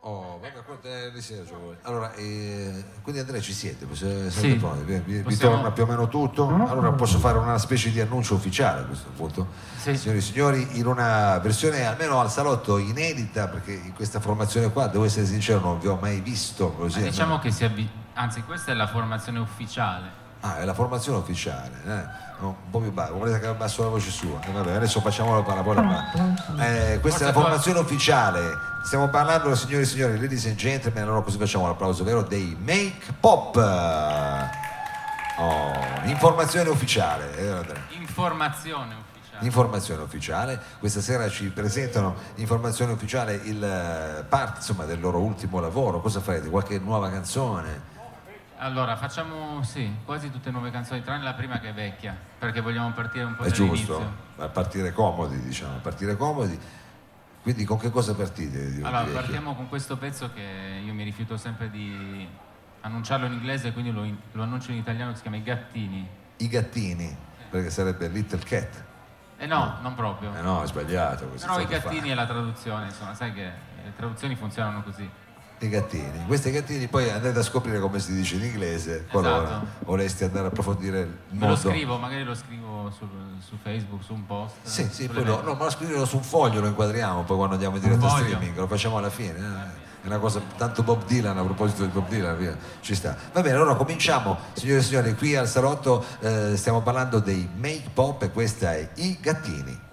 Oh, vabbè, quante ne sia ragione. Allora, eh, quindi Andrea ci siete, siete Sì. pronti? Vi, vi- vi Possiamo- torna più o meno tutto? Allora posso fare una specie di annuncio ufficiale a questo punto. Sì. Signori e signori, in una versione almeno al salotto inedita, perché in questa formazione qua, devo essere sincero, non vi ho mai visto così. Ma diciamo che si avvi- anzi questa è la formazione ufficiale. Ah, è la formazione ufficiale, eh? un po' più basso, volete che abbasso la voce sua? Eh, vabbè, adesso facciamo la parabola. ma- Eh, questa è la formazione ufficiale. Stiamo parlando, signori e signori, ladies and gentlemen, allora così facciamo l'applauso vero dei Make Pop. Oh, informazione ufficiale. eh. Informazione ufficiale. Informazione ufficiale, questa sera ci presentano informazione ufficiale il eh, part insomma, del loro ultimo lavoro, cosa farete? Qualche nuova canzone? Allora, facciamo sì, quasi tutte nuove canzoni, tranne la prima che è vecchia, perché vogliamo partire un po' È dall'inizio. giusto, a partire comodi, diciamo, a partire comodi. Quindi con che cosa partite? Allora, partiamo con questo pezzo che io mi rifiuto sempre di annunciarlo in inglese, quindi lo, in- lo annuncio in italiano, si chiama I Gattini. I gattini, perché sarebbe Little Cat. Eh no, non proprio. Eh no, è sbagliato. questo Però è i gattini fatto. è la traduzione, insomma, sai che le traduzioni funzionano così. I gattini. Questi gattini poi andate a scoprire come si dice in inglese, qualora Esatto. voleste andare a approfondire il Me lo mondo. scrivo, magari lo scrivo su, su Facebook, su un post. Sì, sì, poi mail. no, ma lo scriverlo su un foglio, lo inquadriamo, poi quando andiamo in diretta streaming, lo facciamo alla fine. eh. È una cosa, tanto Bob Dylan, a proposito di Bob Dylan, via, ci sta. Va bene, allora cominciamo, signore e signori, qui al salotto eh, stiamo parlando dei Make Pop e questa è I Gattini.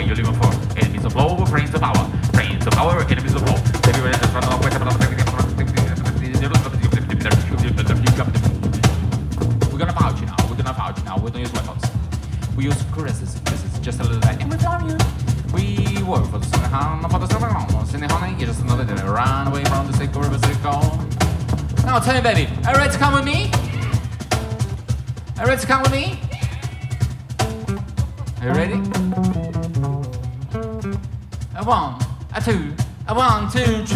what you're living for. It means a blow over brings the power. A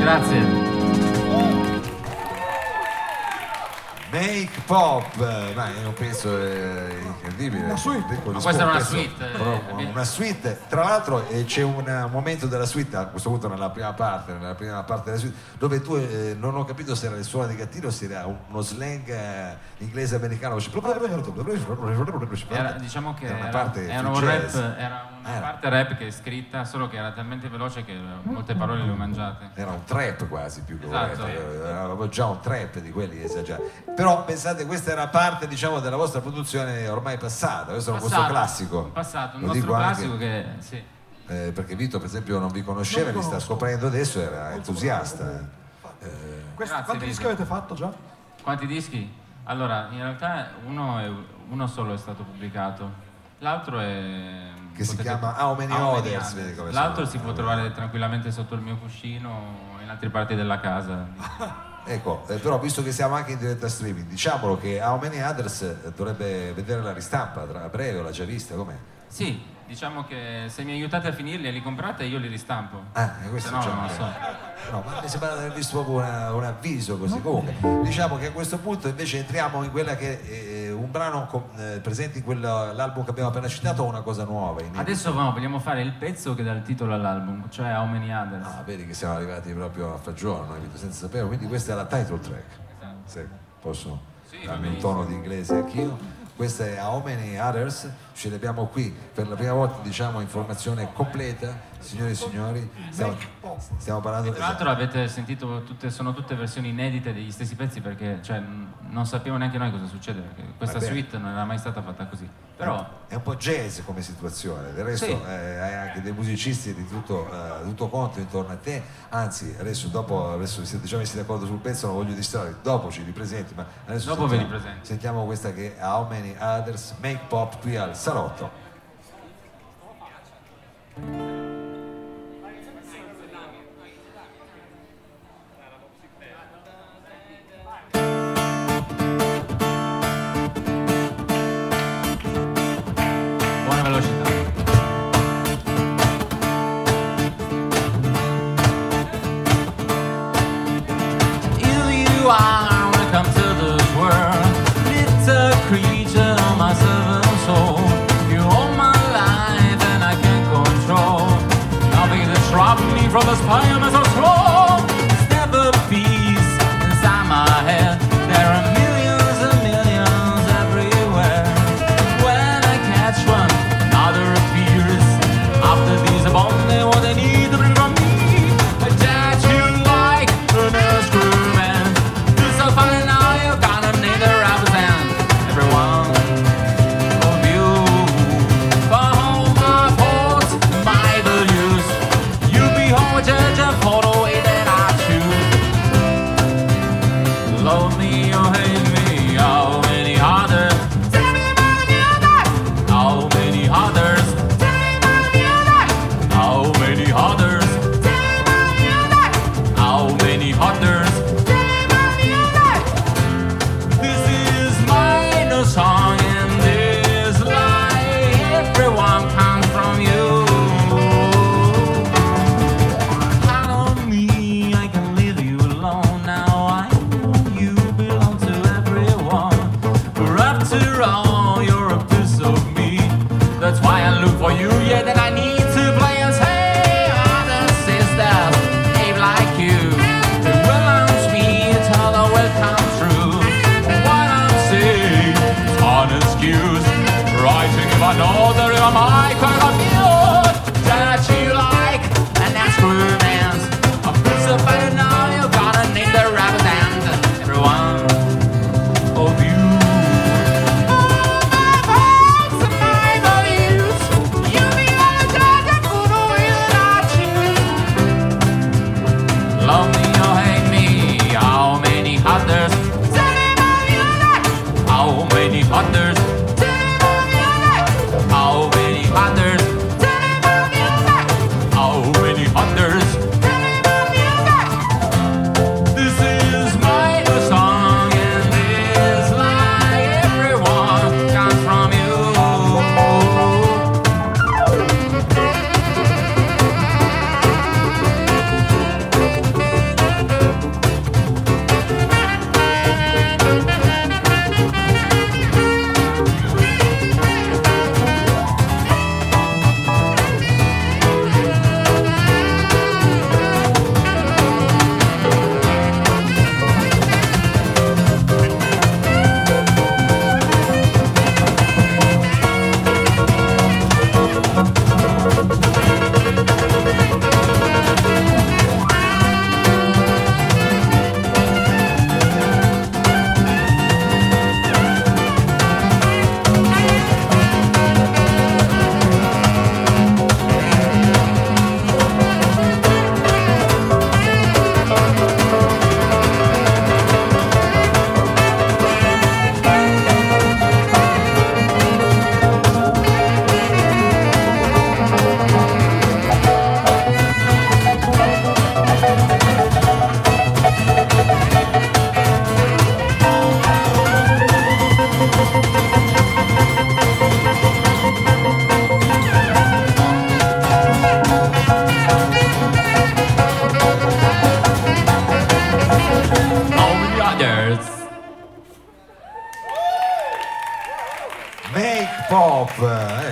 Grazie. Make Pop, eh, ma è un pezzo eh, incredibile. Una suite. Ma questa era una un suite, eh, però eh. una suite. Tra l'altro eh, c'è un eh, momento della suite, a questo punto nella prima parte, nella prima parte della suite, dove tu eh, non ho capito se era il suono di gattino o se era un- uno slang eh, inglese americano. Era, diciamo che Era era, era un rap, era una Era. parte rap che è scritta, solo che era talmente veloce che molte parole le ho mangiate. Era un trap quasi più che un Esatto. rap, avevo già un trap di quelli esagerati. Però pensate, questa era parte diciamo della vostra produzione ormai passata, questo è un vostro classico. Passato, un Lo nostro dico anche- classico che sì. eh, perché Vito per esempio non vi conosceva, Non vi sta scoprendo adesso, era entusiasta. eh. Questo- Grazie, quanti dischi avete fatto già? Quanti dischi? Allora, in realtà uno, è- uno solo è stato pubblicato, l'altro è... Che si chiama How Many How Many Others, come L'altro si può trovare tranquillamente sotto il mio cuscino o in altre parti della casa. Ecco, eh, però visto che siamo anche in diretta streaming, diciamolo che How Many Others eh, dovrebbe vedere la ristampa tra breve, l'ha già vista, com'è? Sì, diciamo che se mi aiutate a finirli e li comprate io li ristampo. Ah, eh, questo Se no già non lo so. No, ma mi sembra di aver visto proprio una- un avviso così. Comunque, diciamo che a questo punto invece entriamo in quella che è un brano eh, presente in quell'album che abbiamo appena citato o una cosa nuova? Adesso no, vogliamo fare il pezzo che dà il titolo all'album, cioè How Many Others. Ah, vedi che siamo arrivati proprio a fagiolo, senza sapere, quindi questa è la title track. Se posso Sì, darmi un tono di inglese anch'io. Questa è How Many Others, ce l'abbiamo qui per la prima volta, diciamo, informazione completa, signore e signori. Stiamo, stiamo parlando Tra l'altro avete sentito, tutte, sono tutte versioni inedite degli stessi pezzi perché cioè, non sappiamo neanche noi cosa succede, perché questa Vabbè. suite non era mai stata fatta così. Però È un po' jazz come situazione, del resto Sì. eh, hai anche dei musicisti di tutto, eh, tutto conto intorno a te, anzi adesso dopo adesso siete già messi d'accordo sul pezzo, non voglio distrarre, dopo ci ripresenti, ma adesso Dopo ve li sentiamo, presento. sentiamo questa che è How Many Others Make Pop qui al Salotto. Welcome to this world. Creature, my servant soul. You my life and I can't control. Nothing me from this fire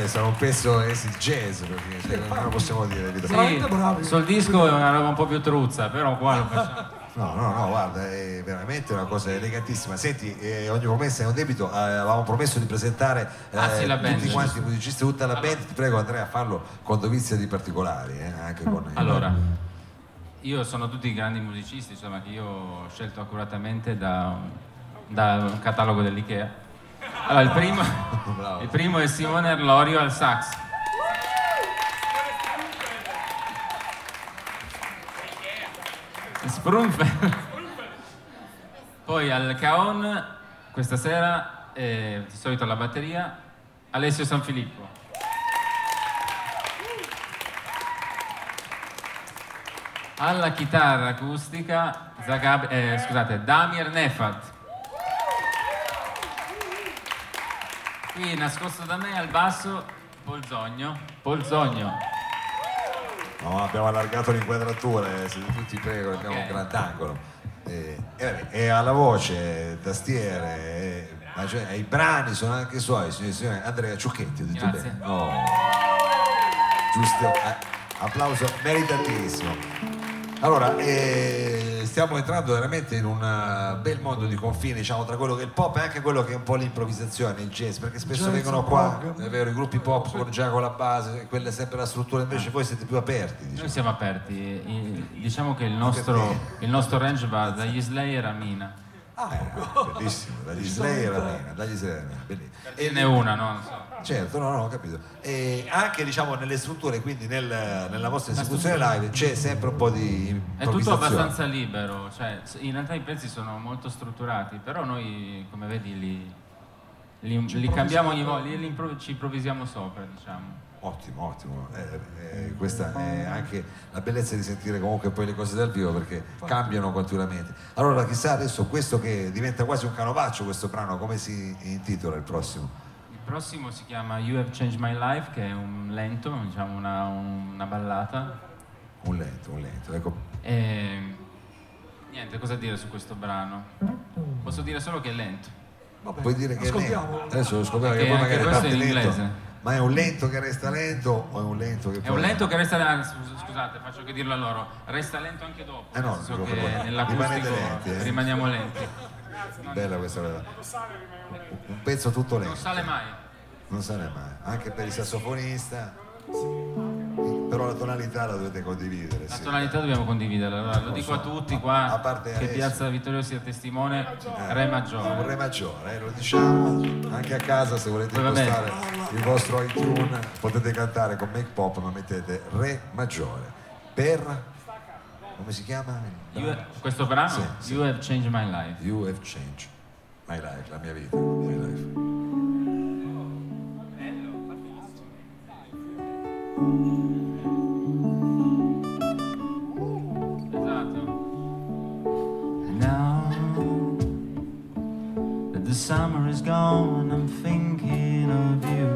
eh, sarà un pezzo acid jazz, perché cioè, non lo possiamo dire. Vito. Sì, bravi. sul disco è una roba un po' più truzza, però qua lo facciamo. No, no, no, guarda, è veramente una cosa elegantissima. Senti, eh, ogni promessa è un debito, eh, avevamo promesso di presentare eh, Ah, sì, la band, tutti quanti i musicisti, tutta la band, ti prego Andrea a farlo con dovizia di particolari, eh, anche con Allora, io sono tutti grandi musicisti, insomma, che io ho scelto accuratamente da, da un catalogo dell'IKEA. Allora, il primo, il primo è Simone Arlorio al sax. Sprunfeld. Poi al Caon, questa sera, eh, di solito alla batteria, Alessio Sanfilippo. Alla chitarra acustica, Zagab- eh, scusate, Damir Nefat. Qui nascosto da me al basso, Polzogno. Polzogno. No, abbiamo allargato l'inquadratura, eh, tutti prego, abbiamo Ok. un grandangolo. Eh, e, vabbè, e alla voce, tastiere, eh, ma cioè, i brani sono anche suoi, signori e signori. Andrea Ciucchetti, ho detto Grazie. bene. Oh. Giusto, eh, applauso meritatissimo. Allora, eh, stiamo entrando veramente in un eh, bel mondo di confine, diciamo, tra quello che è il pop e anche quello che è un po' l'improvvisazione, il jazz, perché spesso Jazz, vengono qua, rock. è vero, i gruppi pop con, già con la base, quella è sempre la struttura, invece voi siete più aperti, diciamo. Noi siamo aperti, diciamo che il nostro, il nostro range va dagli Slayer a Mina. Ah, eh, bellissimo, dagli Slayer a Mina, dagli Slayer a Mina, bellissimo. E ne una, no? So. Certo, no, no, ho capito. E anche diciamo nelle strutture, quindi nel- nella vostra esecuzione live c'è sempre un po' di È tutto abbastanza libero, cioè in realtà i pezzi sono molto strutturati, però noi come vedi li, li- li cambiamo ogni volta, li, li impro- ci improvvisiamo sopra, diciamo. Ottimo, ottimo. Eh, eh, questa è anche la bellezza di sentire comunque poi le cose dal vivo perché cambiano continuamente. Allora chissà adesso questo che diventa quasi un canovaccio questo brano, come si intitola il prossimo? Il prossimo si chiama You Have Changed My Life, che è un lento, diciamo una, una ballata. Un lento, un lento. Ecco, E niente, cosa dire su questo brano? Posso dire solo che è lento. Vabbè, puoi dire che è ascoltiamo. lento. Adesso lo scopriamo che Perché poi magari questo è parte in lento. Ma è un lento che resta lento o è un lento che È un lento che resta, scus- scusate, faccio che dirlo a loro, resta lento anche dopo, Eh no, dico che nell'acustico lenti, eh. rimaniamo lenti. Bella questa cosa. Un pezzo tutto lento. Non sale mai. Non sale mai. Anche per il sassofonista. Però la tonalità la dovete condividere. La sì. tonalità dobbiamo condividerla, allora, lo dico a tutti qua A parte che adesso. Piazza Vittorio sia testimone, Re Un maggiore. re maggiore, eh, lo diciamo. Anche a casa se volete impostare il vostro iTunes potete cantare con Make Pop ma mettete re maggiore. Per come si chiama? You- questo brano, Sì, sì. You Have Changed My Life. You have changed my life, la mia vita, my life. Now that the summer is gone, I'm thinking of you.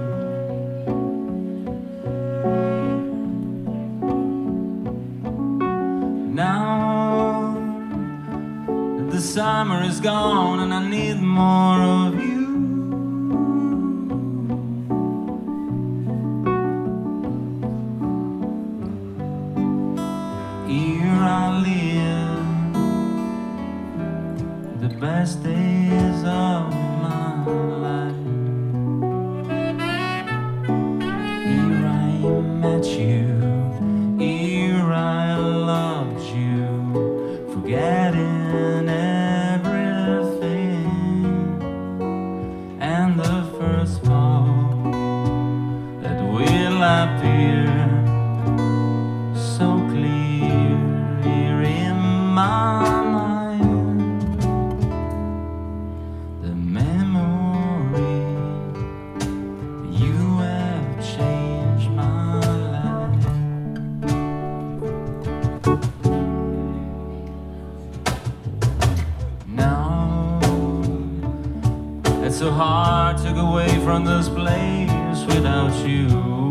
Now that the summer is gone and I need more of you. So hard to go away from this place without you.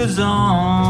goes on.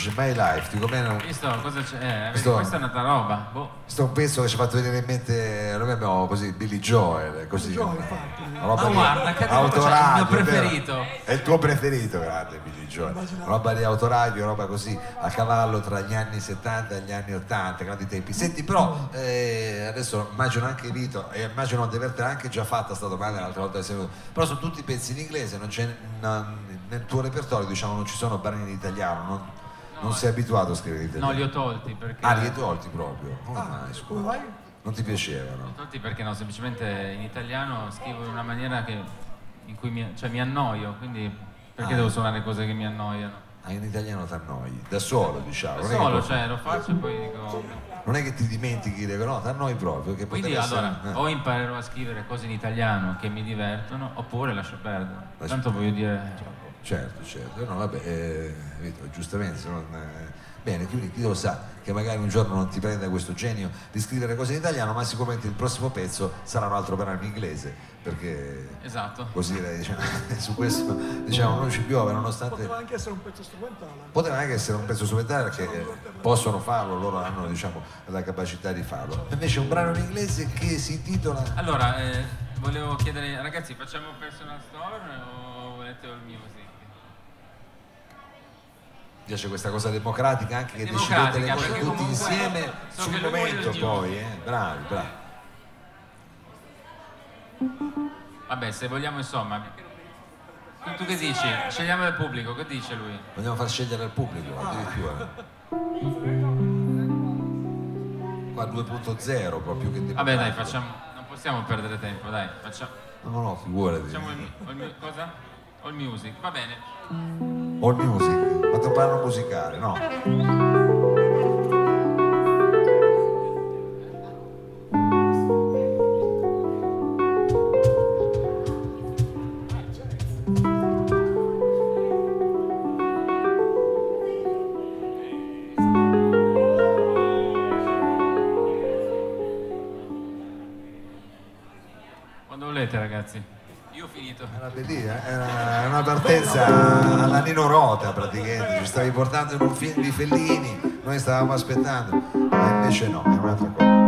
Changed My Life. Dico bene, Visto cosa c'è? Eh, vedi, Questo- questa è un'altra roba. Boh. questo è un pezzo che ci ha fatto venire in mente, noi abbiamo così Billy Joel, così. Joel, infatti. Una roba Ma guarda, che autoradio, c'è il mio è vero? preferito. È il tuo preferito, grande Billy Joel. Roba di autoradio, roba così a cavallo tra gli anni 70 e gli anni 80, grandi tempi. Senti, però eh, adesso immagino anche Vito, e immagino di avertela anche già fatta sta domanda l'altra volta che sei venuto. Però sono tutti pezzi in inglese, non c'è non- nel tuo repertorio diciamo non ci sono brani in italiano, non, non sei abituato a scrivere in No, italiano. li ho tolti perché. Ah, li hai tolti proprio? Come Ah, mai, scusa? Non ti piacevano? Li ho tolti perché no, semplicemente in italiano scrivo in una maniera che, in cui mi, cioè, mi annoio, quindi perché Ah. devo suonare cose che mi annoiano? Ah, in italiano ti annoi, da solo diciamo. Da solo, cioè lo faccio e poi dico. Non è che ti dimentichi, dico no, ti annoi proprio. Che Quindi allora essere- eh. o imparerò a scrivere cose in italiano che mi divertono oppure lascio perdere. Lascio Tanto voglio dire. Certo, certo, no, vabbè, eh, giustamente, se non, eh, bene, quindi chi lo sa che magari un giorno non ti prenda questo genio di scrivere cose in italiano, ma sicuramente il prossimo pezzo sarà un altro brano in inglese, perché Esatto. così eh, diciamo, su questo diciamo non ci piove, nonostante Poteva anche essere un pezzo strumentale. poteva anche essere un pezzo strumentale perché eh, possono farlo, loro hanno diciamo, la capacità di farlo. Invece un brano in inglese che si intitola Allora, eh, volevo chiedere, ragazzi, facciamo personal store o volete all music? Piace questa cosa democratica anche che decidete le cose tutti insieme so sul momento il poi, eh? bravi, bravi. Vabbè, se vogliamo insomma. Tu, tu che dici? Scegliamo il pubblico, che dice lui? Vogliamo far scegliere al pubblico addirittura. Qua 2.0 proprio che Vabbè dai, facciamo. Non possiamo perdere tempo, dai, facciamo. No, no, figurati. Facciamo il, mu- cosa? All music, va bene. All music, fate un brano musicale, no? Nino Rota praticamente, ci stavi portando in un film di Fellini, noi stavamo aspettando, ma invece no, è un'altra cosa.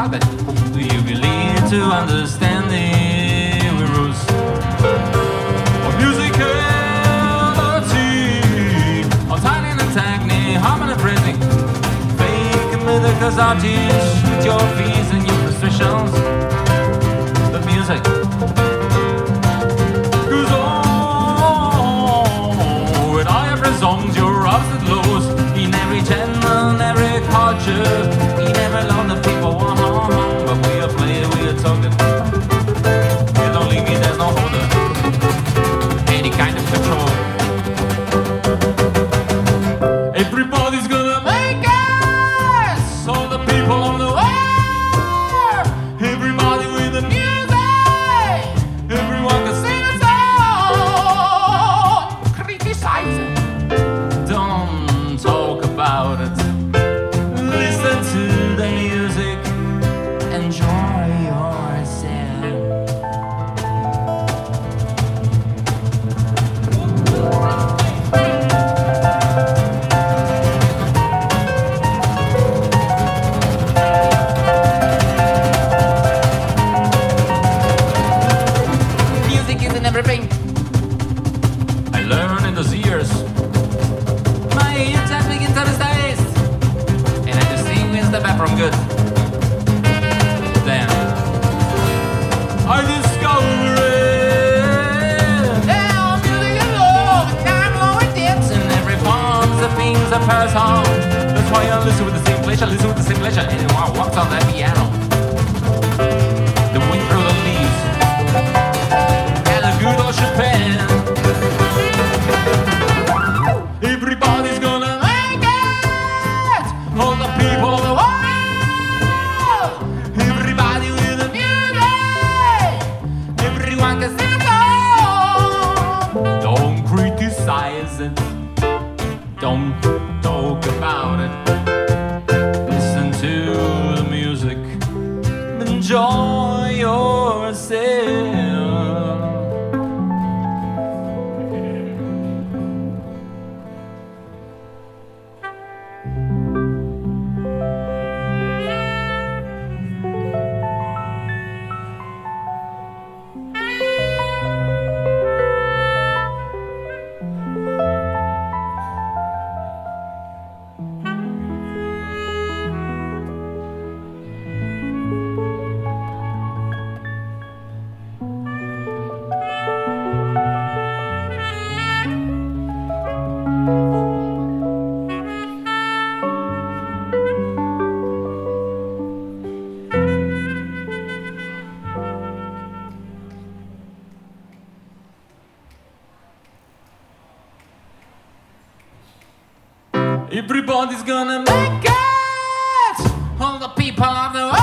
stop it. Do you believe to understand the rules of musicality? Of timing and technique, harmony, phrasing. Fake a mythic cause with your fees the people of the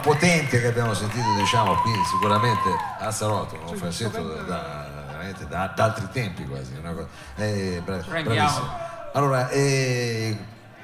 potente che abbiamo sentito diciamo qui sicuramente a Sarotto, un falsetto da, da- da, da altri tempi quasi. Una cosa, eh, bra- Prendiamo. bravissimo. Allora, eh,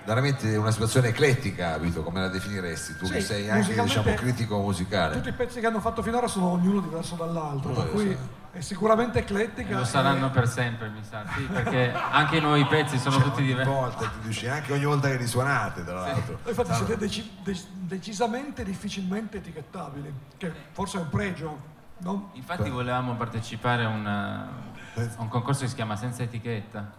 veramente una situazione eclettica, Vito, come la definiresti? Tu che Sì, sei anche diciamo, critico musicale. Tutti i pezzi che hanno fatto finora sono ognuno diverso dall'altro, per cui. È sicuramente eclettica. Lo e- saranno per sempre, mi sa. Sì, perché anche i nuovi pezzi sono tutti Ogni diversi. volta ti dici anche ogni volta che li suonate, tra l'altro. Infatti siete deci- de- decisamente difficilmente etichettabili, che forse è un pregio, no? Infatti volevamo partecipare a, una- a un concorso che si chiama Senza etichetta.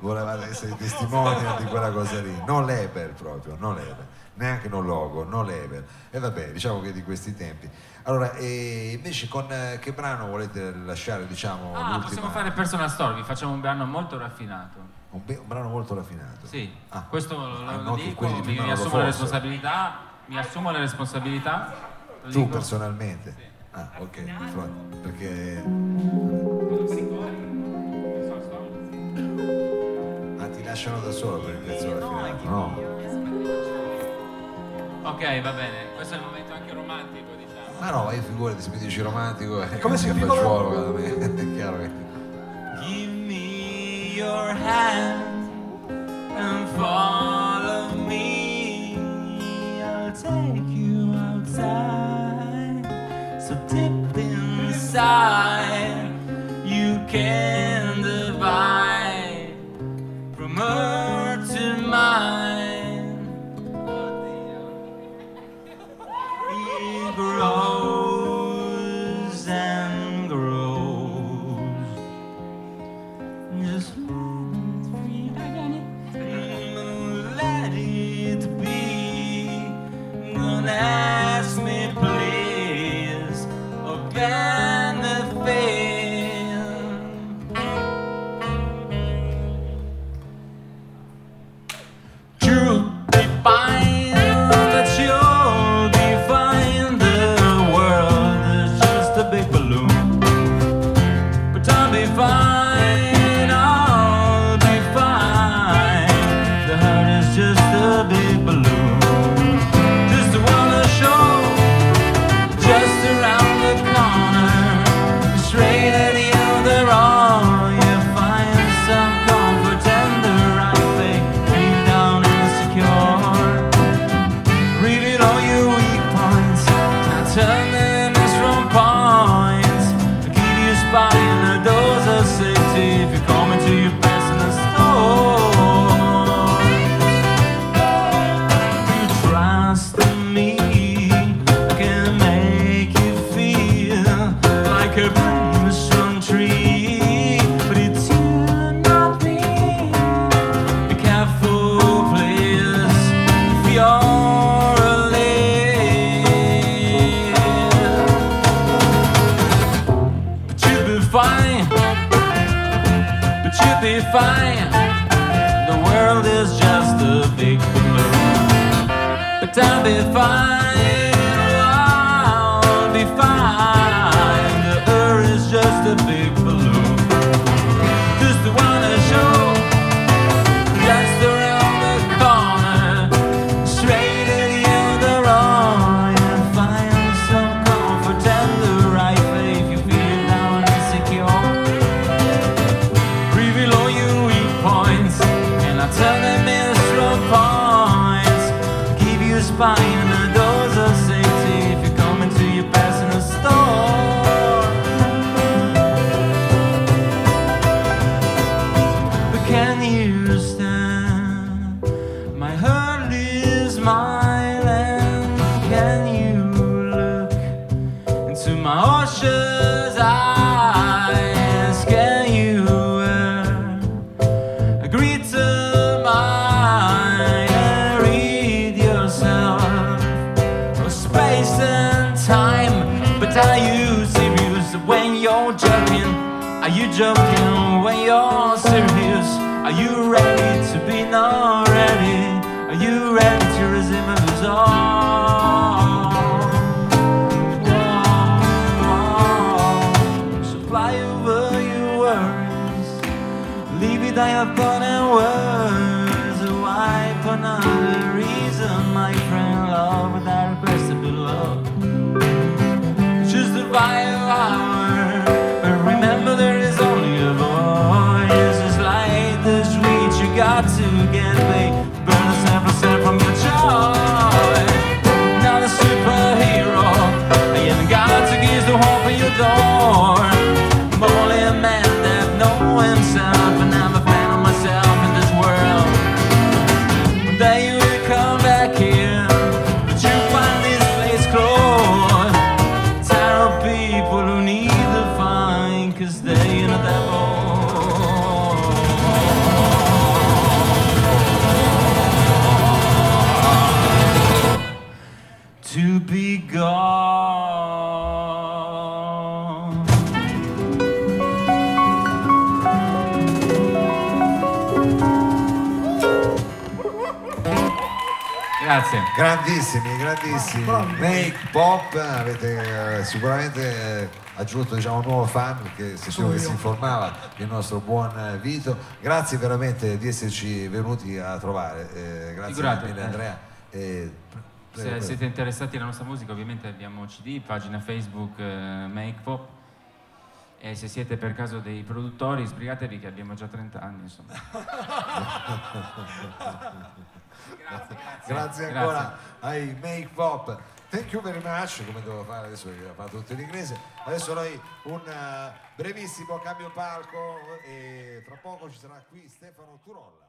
volevate essere testimoni di quella cosa lì, non l'Eber proprio, non l'Eber, neanche non logo, non l'Eber. E vabbè, diciamo che di questi tempi. Allora, e invece con eh, che brano volete lasciare, diciamo, Ah, l'ultima? possiamo fare personal story, vi facciamo un brano molto raffinato. un, be- un brano molto raffinato. Sì, Ah. questo lo, Ah, lo dico, mi, mi assumo le fossero. responsabilità, mi assumo le responsabilità. Tu dico. personalmente? Ah, ok, Fronte, perché... Ah, ti lasciano da solo per il pezzo raffinato, no? Ok, va bene, questo è il momento anche romantico, diciamo. Ma no, ma io figurati se mi dici romantico è Come si chiama? facciuolo, è chiaro che... Give me your hand and follow can divide from her to mine. It grows smile? da you Grazie. Grandissimi, grandissimi. Make Pop, avete eh, sicuramente eh, aggiunto diciamo, un nuovo fan che sentivo che si informava, il nostro buon eh, Vito. Grazie veramente di esserci venuti a trovare. eh, grazie Figurate, mille. Andrea. Eh, Se prego, siete interessati alla nostra musica, ovviamente abbiamo CD, pagina Facebook eh, Make Pop. E se siete per caso dei produttori, sbrigatevi che abbiamo già 30 anni, insomma. grazie, Grazie ancora ai Make Pop. Thank you very much, come devo fare adesso che ha fatto tutto in inglese. Adesso noi un eh, brevissimo cambio palco e tra poco ci sarà qui Stefano Turolla.